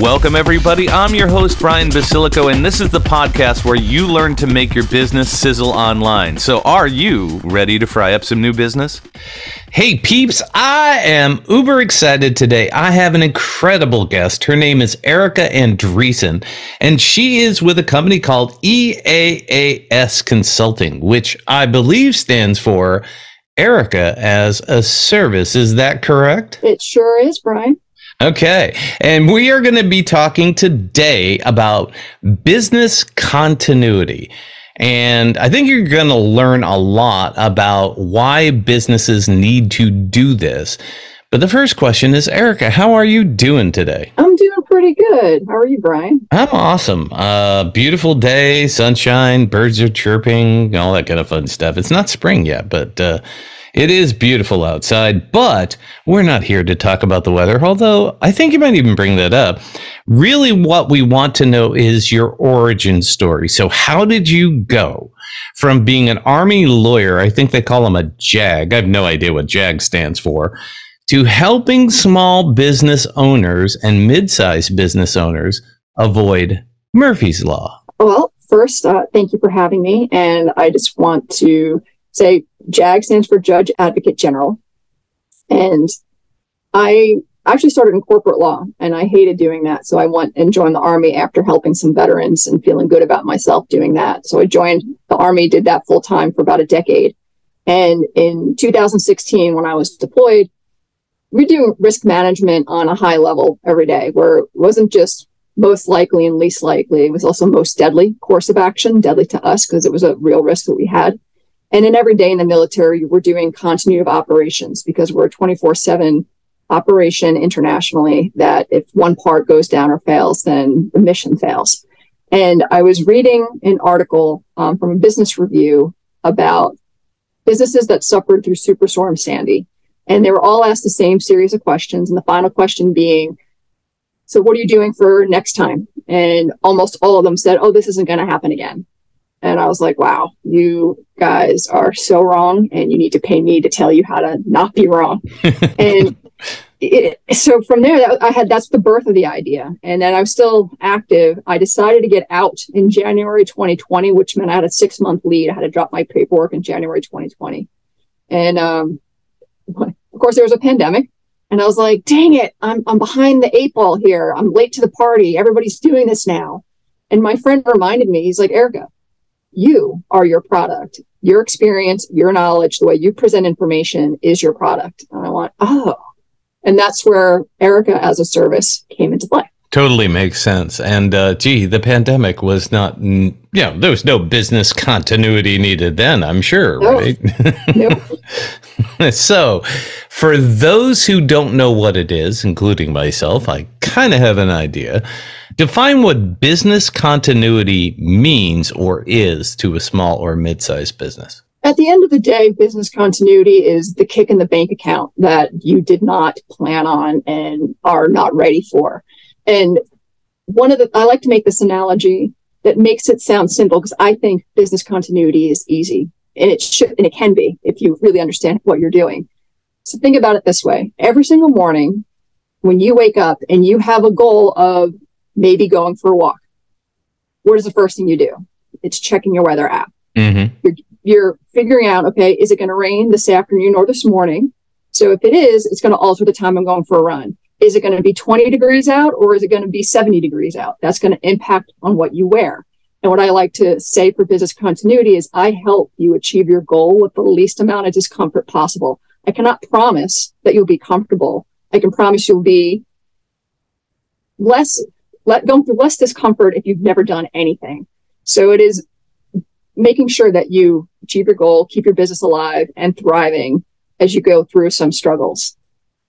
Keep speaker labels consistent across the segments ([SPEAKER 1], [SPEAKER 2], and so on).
[SPEAKER 1] Welcome, everybody. I'm your host, Brian Basilico, and this is the podcast where you learn to make your business sizzle online. So, are you ready to fry up some new business?
[SPEAKER 2] Hey, peeps, I am uber excited today. I have an incredible guest. Her name is Erika Andresen, and she is with a company called EaaS Consulting, which I believe stands for Erica as a Service. Is that correct?
[SPEAKER 3] It sure is, Brian.
[SPEAKER 2] Okay. And we are going to be talking today about business continuity. And I think you're going to learn a lot about why businesses need to do this. But the first question is Erika, how are you doing today?
[SPEAKER 3] I'm doing pretty good. How are you, Brian?
[SPEAKER 2] I'm awesome. Uh, beautiful day, sunshine, birds are chirping, all that kind of fun stuff. It's not spring yet, but uh, it is beautiful outside, but we're not here to talk about the weather, although I think you might even bring that up. Really, what we want to know is your origin story. So, how did you go from being an Army lawyer? I think they call him a JAG. I have no idea what JAG stands for. To helping small business owners and mid sized business owners avoid Murphy's Law.
[SPEAKER 3] Well, first, uh, thank you for having me. And I just want to say JAG stands for Judge Advocate General. And I actually started in corporate law and I hated doing that. So I went and joined the Army after helping some veterans and feeling good about myself doing that. So I joined the Army, did that full time for about a decade. And in 2016, when I was deployed, we doing risk management on a high level every day where it wasn't just most likely and least likely, it was also most deadly course of action, deadly to us because it was a real risk that we had. And in every day in the military, we're doing continuity of operations because we're a 24 7 operation internationally that if one part goes down or fails, then the mission fails. And I was reading an article um, from a business review about businesses that suffered through Superstorm Sandy. And they were all asked the same series of questions. And the final question being, so what are you doing for next time? And almost all of them said, oh, this isn't going to happen again. And I was like, wow, you guys are so wrong. And you need to pay me to tell you how to not be wrong. and it, so from there, that, I had that's the birth of the idea. And then I was still active. I decided to get out in January 2020, which meant I had a six month lead. I had to drop my paperwork in January 2020. And um, of course, there was a pandemic. And I was like, dang it, I'm, I'm behind the eight ball here. I'm late to the party. Everybody's doing this now. And my friend reminded me, he's like, Erika, you are your product. Your experience, your knowledge, the way you present information is your product. And I want, oh. And that's where Erika as a service came into play.
[SPEAKER 2] Totally makes sense. And uh, gee, the pandemic was not, you know, there was no business continuity needed then, I'm sure, right? Nope. so, for those who don't know what it is, including myself, I kind of have an idea. Define what business continuity means or is to a small or mid sized business.
[SPEAKER 3] At the end of the day, business continuity is the kick in the bank account that you did not plan on and are not ready for. And one of the, I like to make this analogy that makes it sound simple because I think business continuity is easy and it should, and it can be if you really understand what you're doing. So think about it this way. Every single morning when you wake up and you have a goal of maybe going for a walk, what is the first thing you do? It's checking your weather app. Mm-hmm. You're, you're figuring out, okay, is it going to rain this afternoon or this morning? So if it is, it's going to alter the time I'm going for a run. Is it going to be 20 degrees out or is it going to be 70 degrees out? That's going to impact on what you wear. And what I like to say for business continuity is I help you achieve your goal with the least amount of discomfort possible. I cannot promise that you'll be comfortable. I can promise you'll be less let go through less discomfort if you've never done anything. So it is making sure that you achieve your goal, keep your business alive and thriving as you go through some struggles.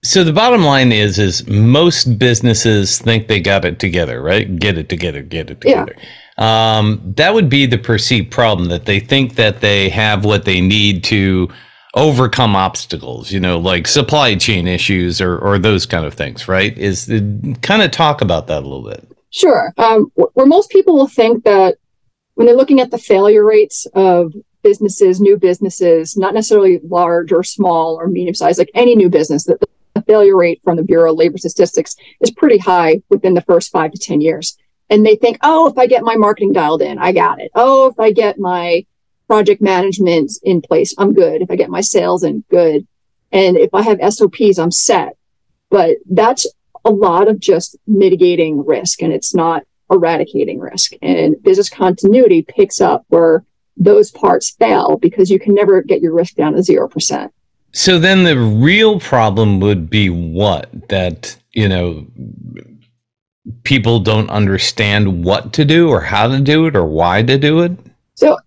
[SPEAKER 2] So the bottom line is, is most businesses think they got it together, right? Get it together, get it together. Yeah. Um, that would be the perceived problem that they think that they have what they need to overcome obstacles, you know, like supply chain issues or, or those kind of things, right? Is kind of talk about that a little bit.
[SPEAKER 3] Sure. Um, where most people will think that when they're looking at the failure rates of businesses, new businesses, not necessarily large or small or medium sized, like any new business, that the failure rate from the Bureau of Labor Statistics is pretty high within the first five to 10 years. And they think, oh, if I get my marketing dialed in, I got it. Oh, if I get my project management in place, I'm good. If I get my sales in, good. And if I have SOPs, I'm set. But that's a lot of just mitigating risk and it's not eradicating risk. And business continuity picks up where those parts fail because you can never get your risk down to 0%.
[SPEAKER 2] So then the real problem would be what? That, you know, people don't understand what to do or how to do it or why to do it?
[SPEAKER 3] So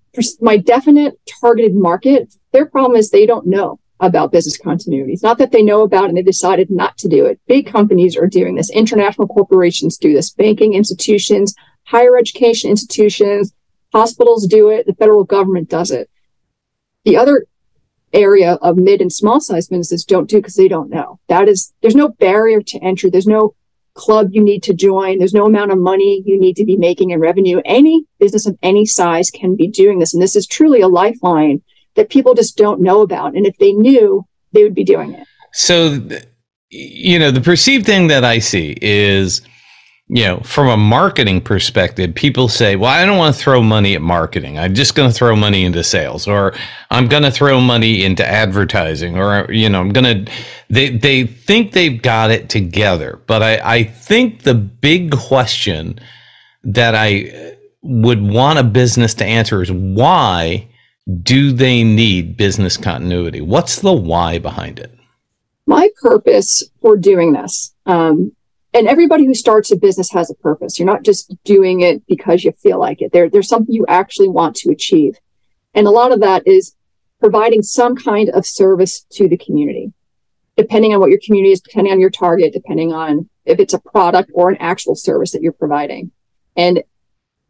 [SPEAKER 3] my definite targeted market, their problem is they don't know about business continuity. It's not that they know about it and they decided not to do it. Big companies are doing this. International corporations do this. Banking institutions, higher education institutions, hospitals do it. The federal government does it. The other area of mid and small sized businesses don't do because they don't know. That is, there's no barrier to entry. There's no club you need to join. There's no amount of money you need to be making in revenue. Any business of any size can be doing this. And this is truly a lifeline that people just don't know about. And if they knew, they would be doing it.
[SPEAKER 2] So, you know, the perceived thing that I see is you know, from a marketing perspective, people say, well, I don't want to throw money at marketing. I'm just going to throw money into sales or I'm going to throw money into advertising or, you know, I'm going to, they, they think they've got it together. But I, I think the big question that I would want a business to answer is why do they need business continuity? What's the why behind it?
[SPEAKER 3] My purpose for doing this, um, and everybody who starts a business has a purpose. You're not just doing it because you feel like it. There, there's something you actually want to achieve. And a lot of that is providing some kind of service to the community, depending on what your community is, depending on your target, depending on if it's a product or an actual service that you're providing. And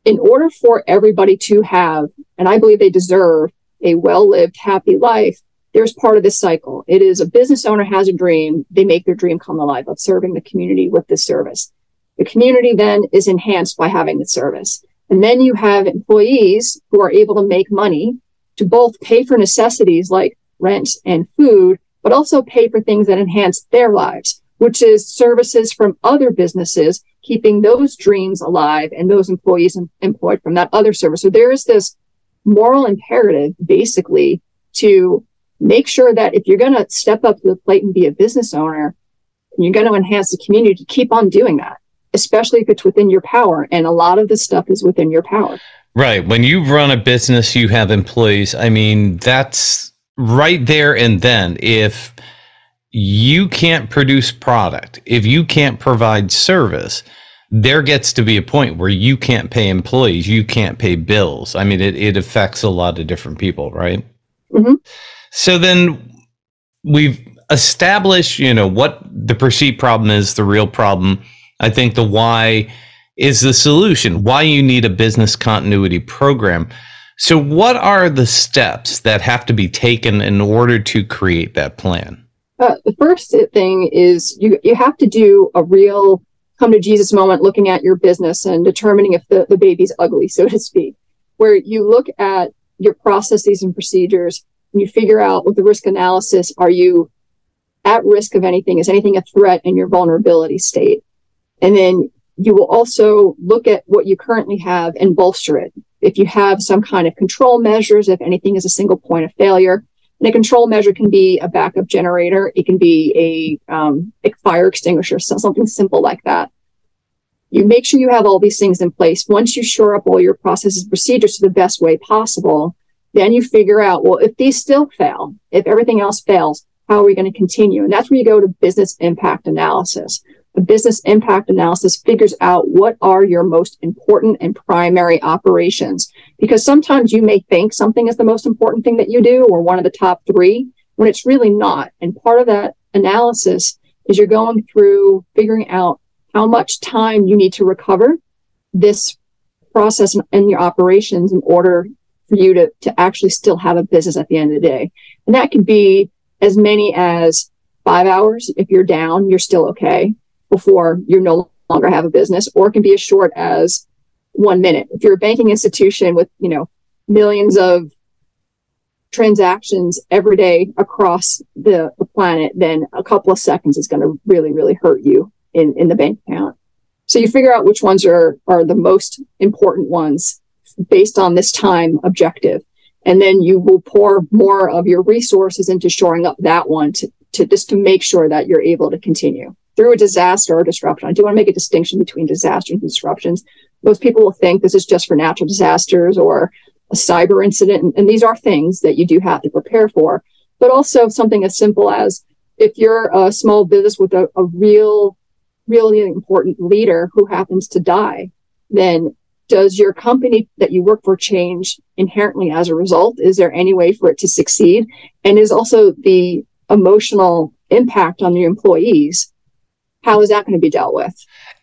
[SPEAKER 3] in order for everybody to have, and I believe they deserve a well lived, happy life, there's part of this cycle. It is a business owner has a dream. They make their dream come alive of serving the community with this service. The community then is enhanced by having the service. And then you have employees who are able to make money to both pay for necessities like rent and food, but also pay for things that enhance their lives, which is services from other businesses, keeping those dreams alive and those employees employed from that other service. So there is this moral imperative basically to make sure that if you're going to step up to the plate and be a business owner, you're going to enhance the community, keep on doing that, especially if it's within your power. And a lot of the stuff is within your power.
[SPEAKER 2] Right. When you run a business, you have employees. I mean, that's right there and then. If you can't produce product, if you can't provide service, there gets to be a point where you can't pay employees, you can't pay bills. I mean, it, it affects a lot of different people, right? Mm-hmm. So then we've established, you know, what the perceived problem is, the real problem. I think the why is the solution, why you need a business continuity program. So, what are the steps that have to be taken in order to create that plan?
[SPEAKER 3] Uh, the first thing is you, you have to do a real come to Jesus moment looking at your business and determining if the, the baby's ugly, so to speak, where you look at your processes and procedures you figure out with the risk analysis, are you at risk of anything? Is anything a threat in your vulnerability state? And then you will also look at what you currently have and bolster it. If you have some kind of control measures, if anything is a single point of failure, and a control measure can be a backup generator, it can be a, um, a fire extinguisher, so something simple like that. You make sure you have all these things in place. Once you shore up all your processes and procedures to the best way possible, then you figure out, well, if these still fail, if everything else fails, how are we going to continue? And that's where you go to business impact analysis. The business impact analysis figures out what are your most important and primary operations. Because sometimes you may think something is the most important thing that you do or one of the top three when it's really not. And part of that analysis is you're going through figuring out how much time you need to recover this process in your operations in order for you to, to actually still have a business at the end of the day. And that could be as many as five hours. If you're down, you're still okay before you no longer have a business, or it can be as short as one minute. If you're a banking institution with, you know, millions of transactions every day across the, the planet, then a couple of seconds is going to really, really hurt you in, in the bank account. So you figure out which ones are, are the most important ones based on this time objective. And then you will pour more of your resources into shoring up that one to, to just to make sure that you're able to continue through a disaster or disruption. I do want to make a distinction between disasters and disruptions. Most people will think this is just for natural disasters or a cyber incident. And, and these are things that you do have to prepare for, but also something as simple as if you're a small business with a, a real, really important leader who happens to die, then does your company that you work for change inherently as a result? Is there any way for it to succeed? And is also the emotional impact on your employees? How is that going to be dealt with?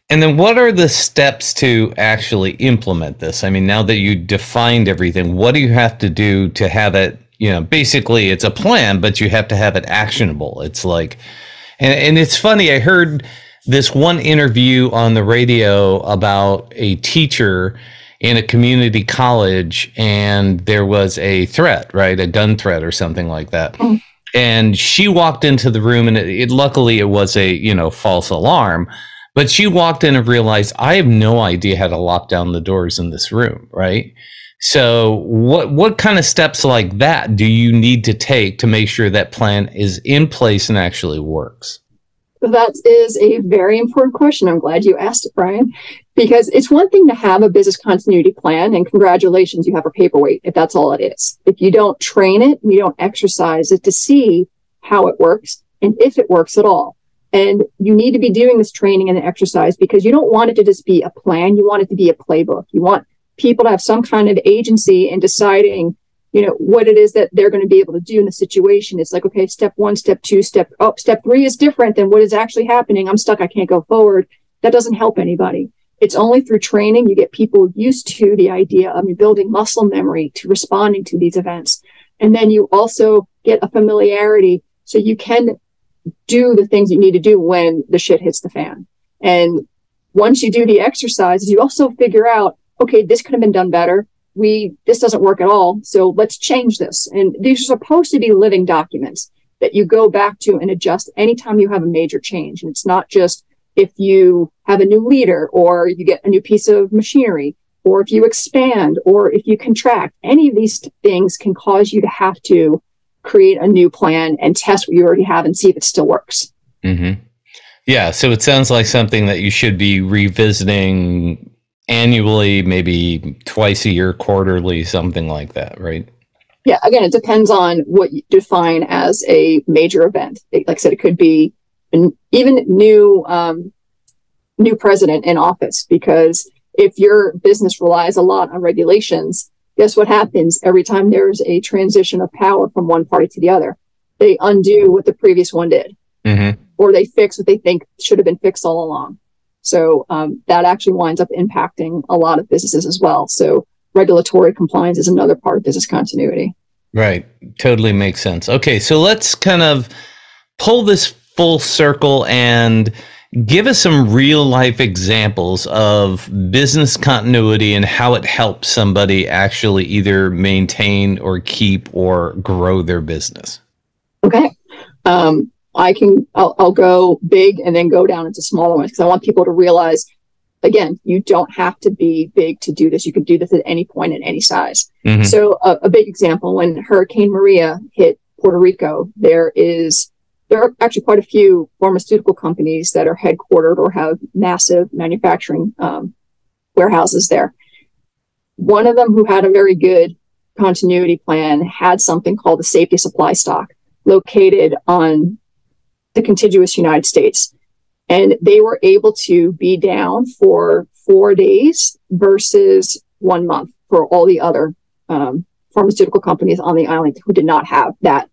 [SPEAKER 2] And then what are the steps to actually implement this? I mean, now that you defined everything, what do you have to do to have it, you know, basically it's a plan, but you have to have it actionable. It's like, and, and it's funny, I heard this one interview on the radio about a teacher in a community college and there was a threat, right? A gun threat or something like that. Mm. And she walked into the room and it, it, luckily it was a, you know, false alarm, but she walked in and realized I have no idea how to lock down the doors in this room, right? So what what kind of steps like that do you need to take to make sure that plan is in place and actually works?
[SPEAKER 3] That is a very important question. I'm glad you asked it, Brian, because it's one thing to have a business continuity plan, and congratulations, you have a paperweight if that's all it is. If you don't train it, you don't exercise it to see how it works and if it works at all. And you need to be doing this training and exercise because you don't want it to just be a plan. You want it to be a playbook. You want people to have some kind of agency in deciding you know what it is that they're going to be able to do in the situation. It's like okay step one step two step oh step three is different than what is actually happening. I'm stuck. I can't go forward. That doesn't help anybody. It's only through training you get people used to the idea of building muscle memory to responding to these events. And then you also get a familiarity so you can do the things you need to do when the shit hits the fan. And once you do the exercises you also figure out okay this could have been done better we this doesn't work at all. So let's change this. And these are supposed to be living documents that you go back to and adjust anytime you have a major change. And it's not just if you have a new leader or you get a new piece of machinery or if you expand or if you contract. Any of these things can cause you to have to create a new plan and test what you already have and see if it still works.
[SPEAKER 2] Mm-hmm. yeah. So it sounds like something that you should be revisiting annually, maybe twice a year, quarterly, something like that, right?
[SPEAKER 3] Yeah, again, it depends on what you define as a major event. Like I said, it could be an, even new um, new president in office because if your business relies a lot on regulations, guess what happens every time there's a transition of power from one party to the other? They undo what the previous one did, mm-hmm. or they fix what they think should have been fixed all along. So um, that actually winds up impacting a lot of businesses as well. So regulatory compliance is another part of business continuity.
[SPEAKER 2] Right. Totally makes sense. Okay. So let's kind of pull this full circle and give us some real life examples of business continuity and how it helps somebody actually either maintain or keep or grow their business.
[SPEAKER 3] Okay. Um, I can I'll, I'll go big and then go down into smaller ones because I want people to realize again you don't have to be big to do this. You can do this at any point at any size. Mm-hmm. so a, a, big example when hurricane maria hit puerto rico there is there are actually quite a few pharmaceutical companies that are headquartered or have massive manufacturing um, warehouses there. One of them who had a very good continuity plan had something called the safety supply stock located on the contiguous United States. And they were able to be down for four days versus one month for all the other um, pharmaceutical companies on the island who did not have that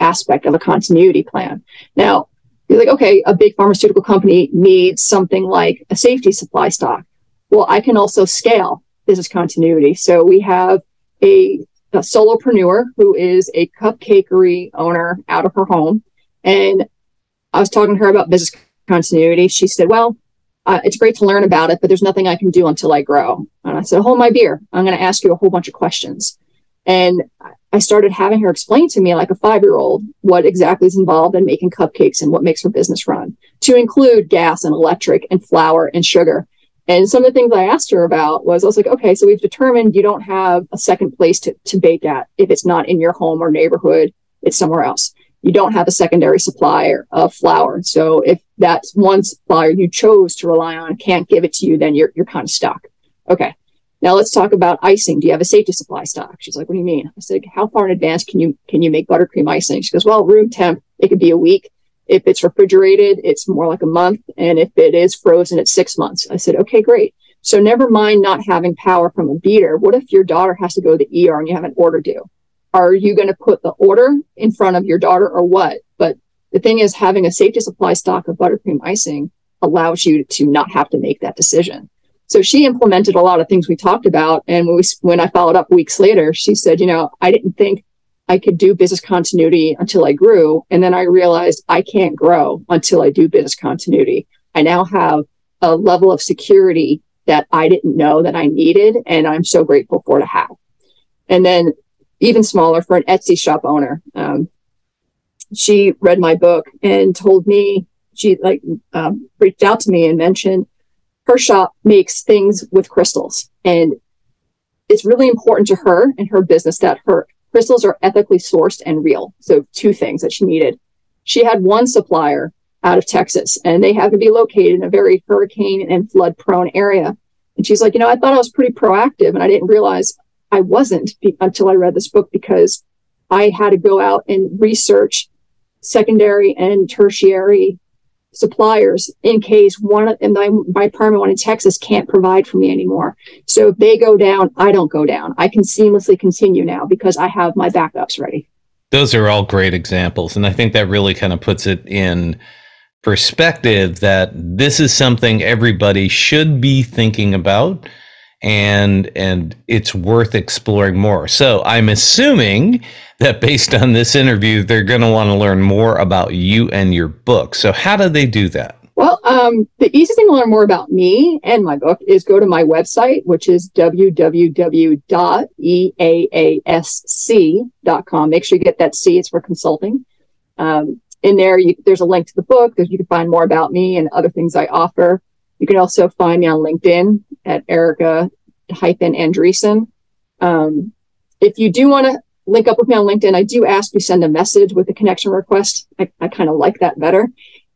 [SPEAKER 3] aspect of a continuity plan. Now, You're like, okay, a big pharmaceutical company needs something like a safety supply stock. Well, I can also scale business continuity. So we have a, a solopreneur who is a cupcakery owner out of her home. And I was talking to her about business continuity. She said, well, uh, it's great to learn about it, but there's nothing I can do until I grow. And I said, hold my beer. I'm going to ask you a whole bunch of questions. And I started having her explain to me, like a five year old, what exactly is involved in making cupcakes and what makes her business run, to include gas and electric and flour and sugar. And some of the things I asked her about was I was like, okay, so we've determined you don't have a second place to, to bake at if it's not in your home or neighborhood, it's somewhere else. You don't have a secondary supplier of flour. So if that one supplier you chose to rely on can't give it to you, then you're, you're kind of stuck. Okay. Now let's talk about icing. Do you have a safety supply stock? She's like, what do you mean? I said, how far in advance can you, can you make buttercream icing? She goes, well, room temp, it could be a week. If it's refrigerated, it's more like a month. And if it is frozen, it's six months. I said, okay, great. So never mind not having power from a beater. What if your daughter has to go to the ER and you have an order due? Are you going to put the order in front of your daughter or what? But the thing is, having a safety supply stock of buttercream icing allows you to not have to make that decision. So she implemented a lot of things we talked about. And when we, when I followed up weeks later, she said, you know, I didn't think I could do business continuity until I grew. And then I realized I can't grow until I do business continuity. I now have a level of security that I didn't know that I needed. And I'm so grateful for to have. And then even smaller for an Etsy shop owner. Um, she read my book and told me she like um, reached out to me and mentioned her shop makes things with crystals. And it's really important to her and her business that her crystals are ethically sourced and real. So two things that she needed. She had one supplier out of texas and they have to be located in a very hurricane and flood prone area. And she's like you know i thought i was pretty proactive and i didn't realize i wasn't be- until i read this book because i had to go out and research secondary and tertiary suppliers in case one of my, my primary one in Texas can't provide for me anymore. So if they go down, I don't go down. I can seamlessly continue now because I have my backups ready.
[SPEAKER 2] Those are all great examples. And I think that really kind of puts it in perspective that this is something everybody should be thinking about and and it's worth exploring more. So I'm assuming that based on this interview, they're going to want to learn more about you and your book. So how do they do that?
[SPEAKER 3] Well, um, the easiest thing to learn more about me and my book is go to my website, which is www.eaasc.com. Make sure you get that C, it's for consulting. Um, in there, you, there's a link to the book. You can find more about me and other things I offer. You can also find me on LinkedIn at Erika hyphen Andresen. Um, if you do want to link up with me on LinkedIn, I do ask you send a message with a connection request. I, I kind of like that better.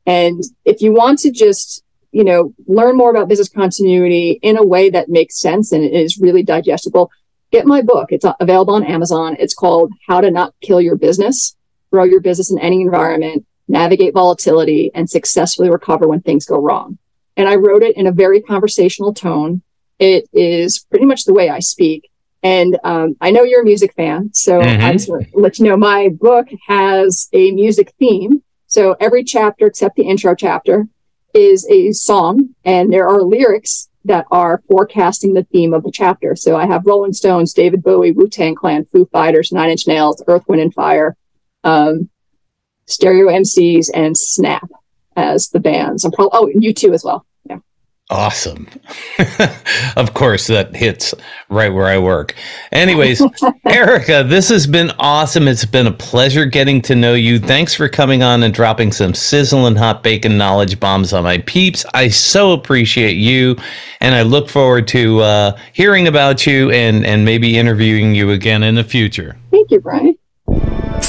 [SPEAKER 3] And if you want to just, you know, learn more about business continuity in a way that makes sense and is really digestible, get my book. It's available on Amazon. It's called How to Not Kill Your Business, Grow Your Business in Any Environment, Navigate Volatility, and Successfully Recover When Things Go Wrong. And I wrote it in a very conversational tone. It is pretty much the way I speak. And um, I know you're a music fan, so mm-hmm. I just want to let you know my book has a music theme. So every chapter, except the intro chapter, is a song, and there are lyrics that are forecasting the theme of the chapter. So I have Rolling Stones, David Bowie, Wu Tang Clan, Foo Fighters, Nine Inch Nails, Earth, Wind, and Fire, um, Stereo MCs, and Snap as the bands. I'm probably oh, you too as well. Yeah.
[SPEAKER 2] Awesome. of course, that hits right where I work. Anyways, Erika, this has been awesome. It's been a pleasure getting to know you. Thanks for coming on and dropping some sizzling hot bacon knowledge bombs on my peeps. I so appreciate you, and I look forward to uh, hearing about you and and maybe interviewing you again in the future.
[SPEAKER 3] Thank you, Brian.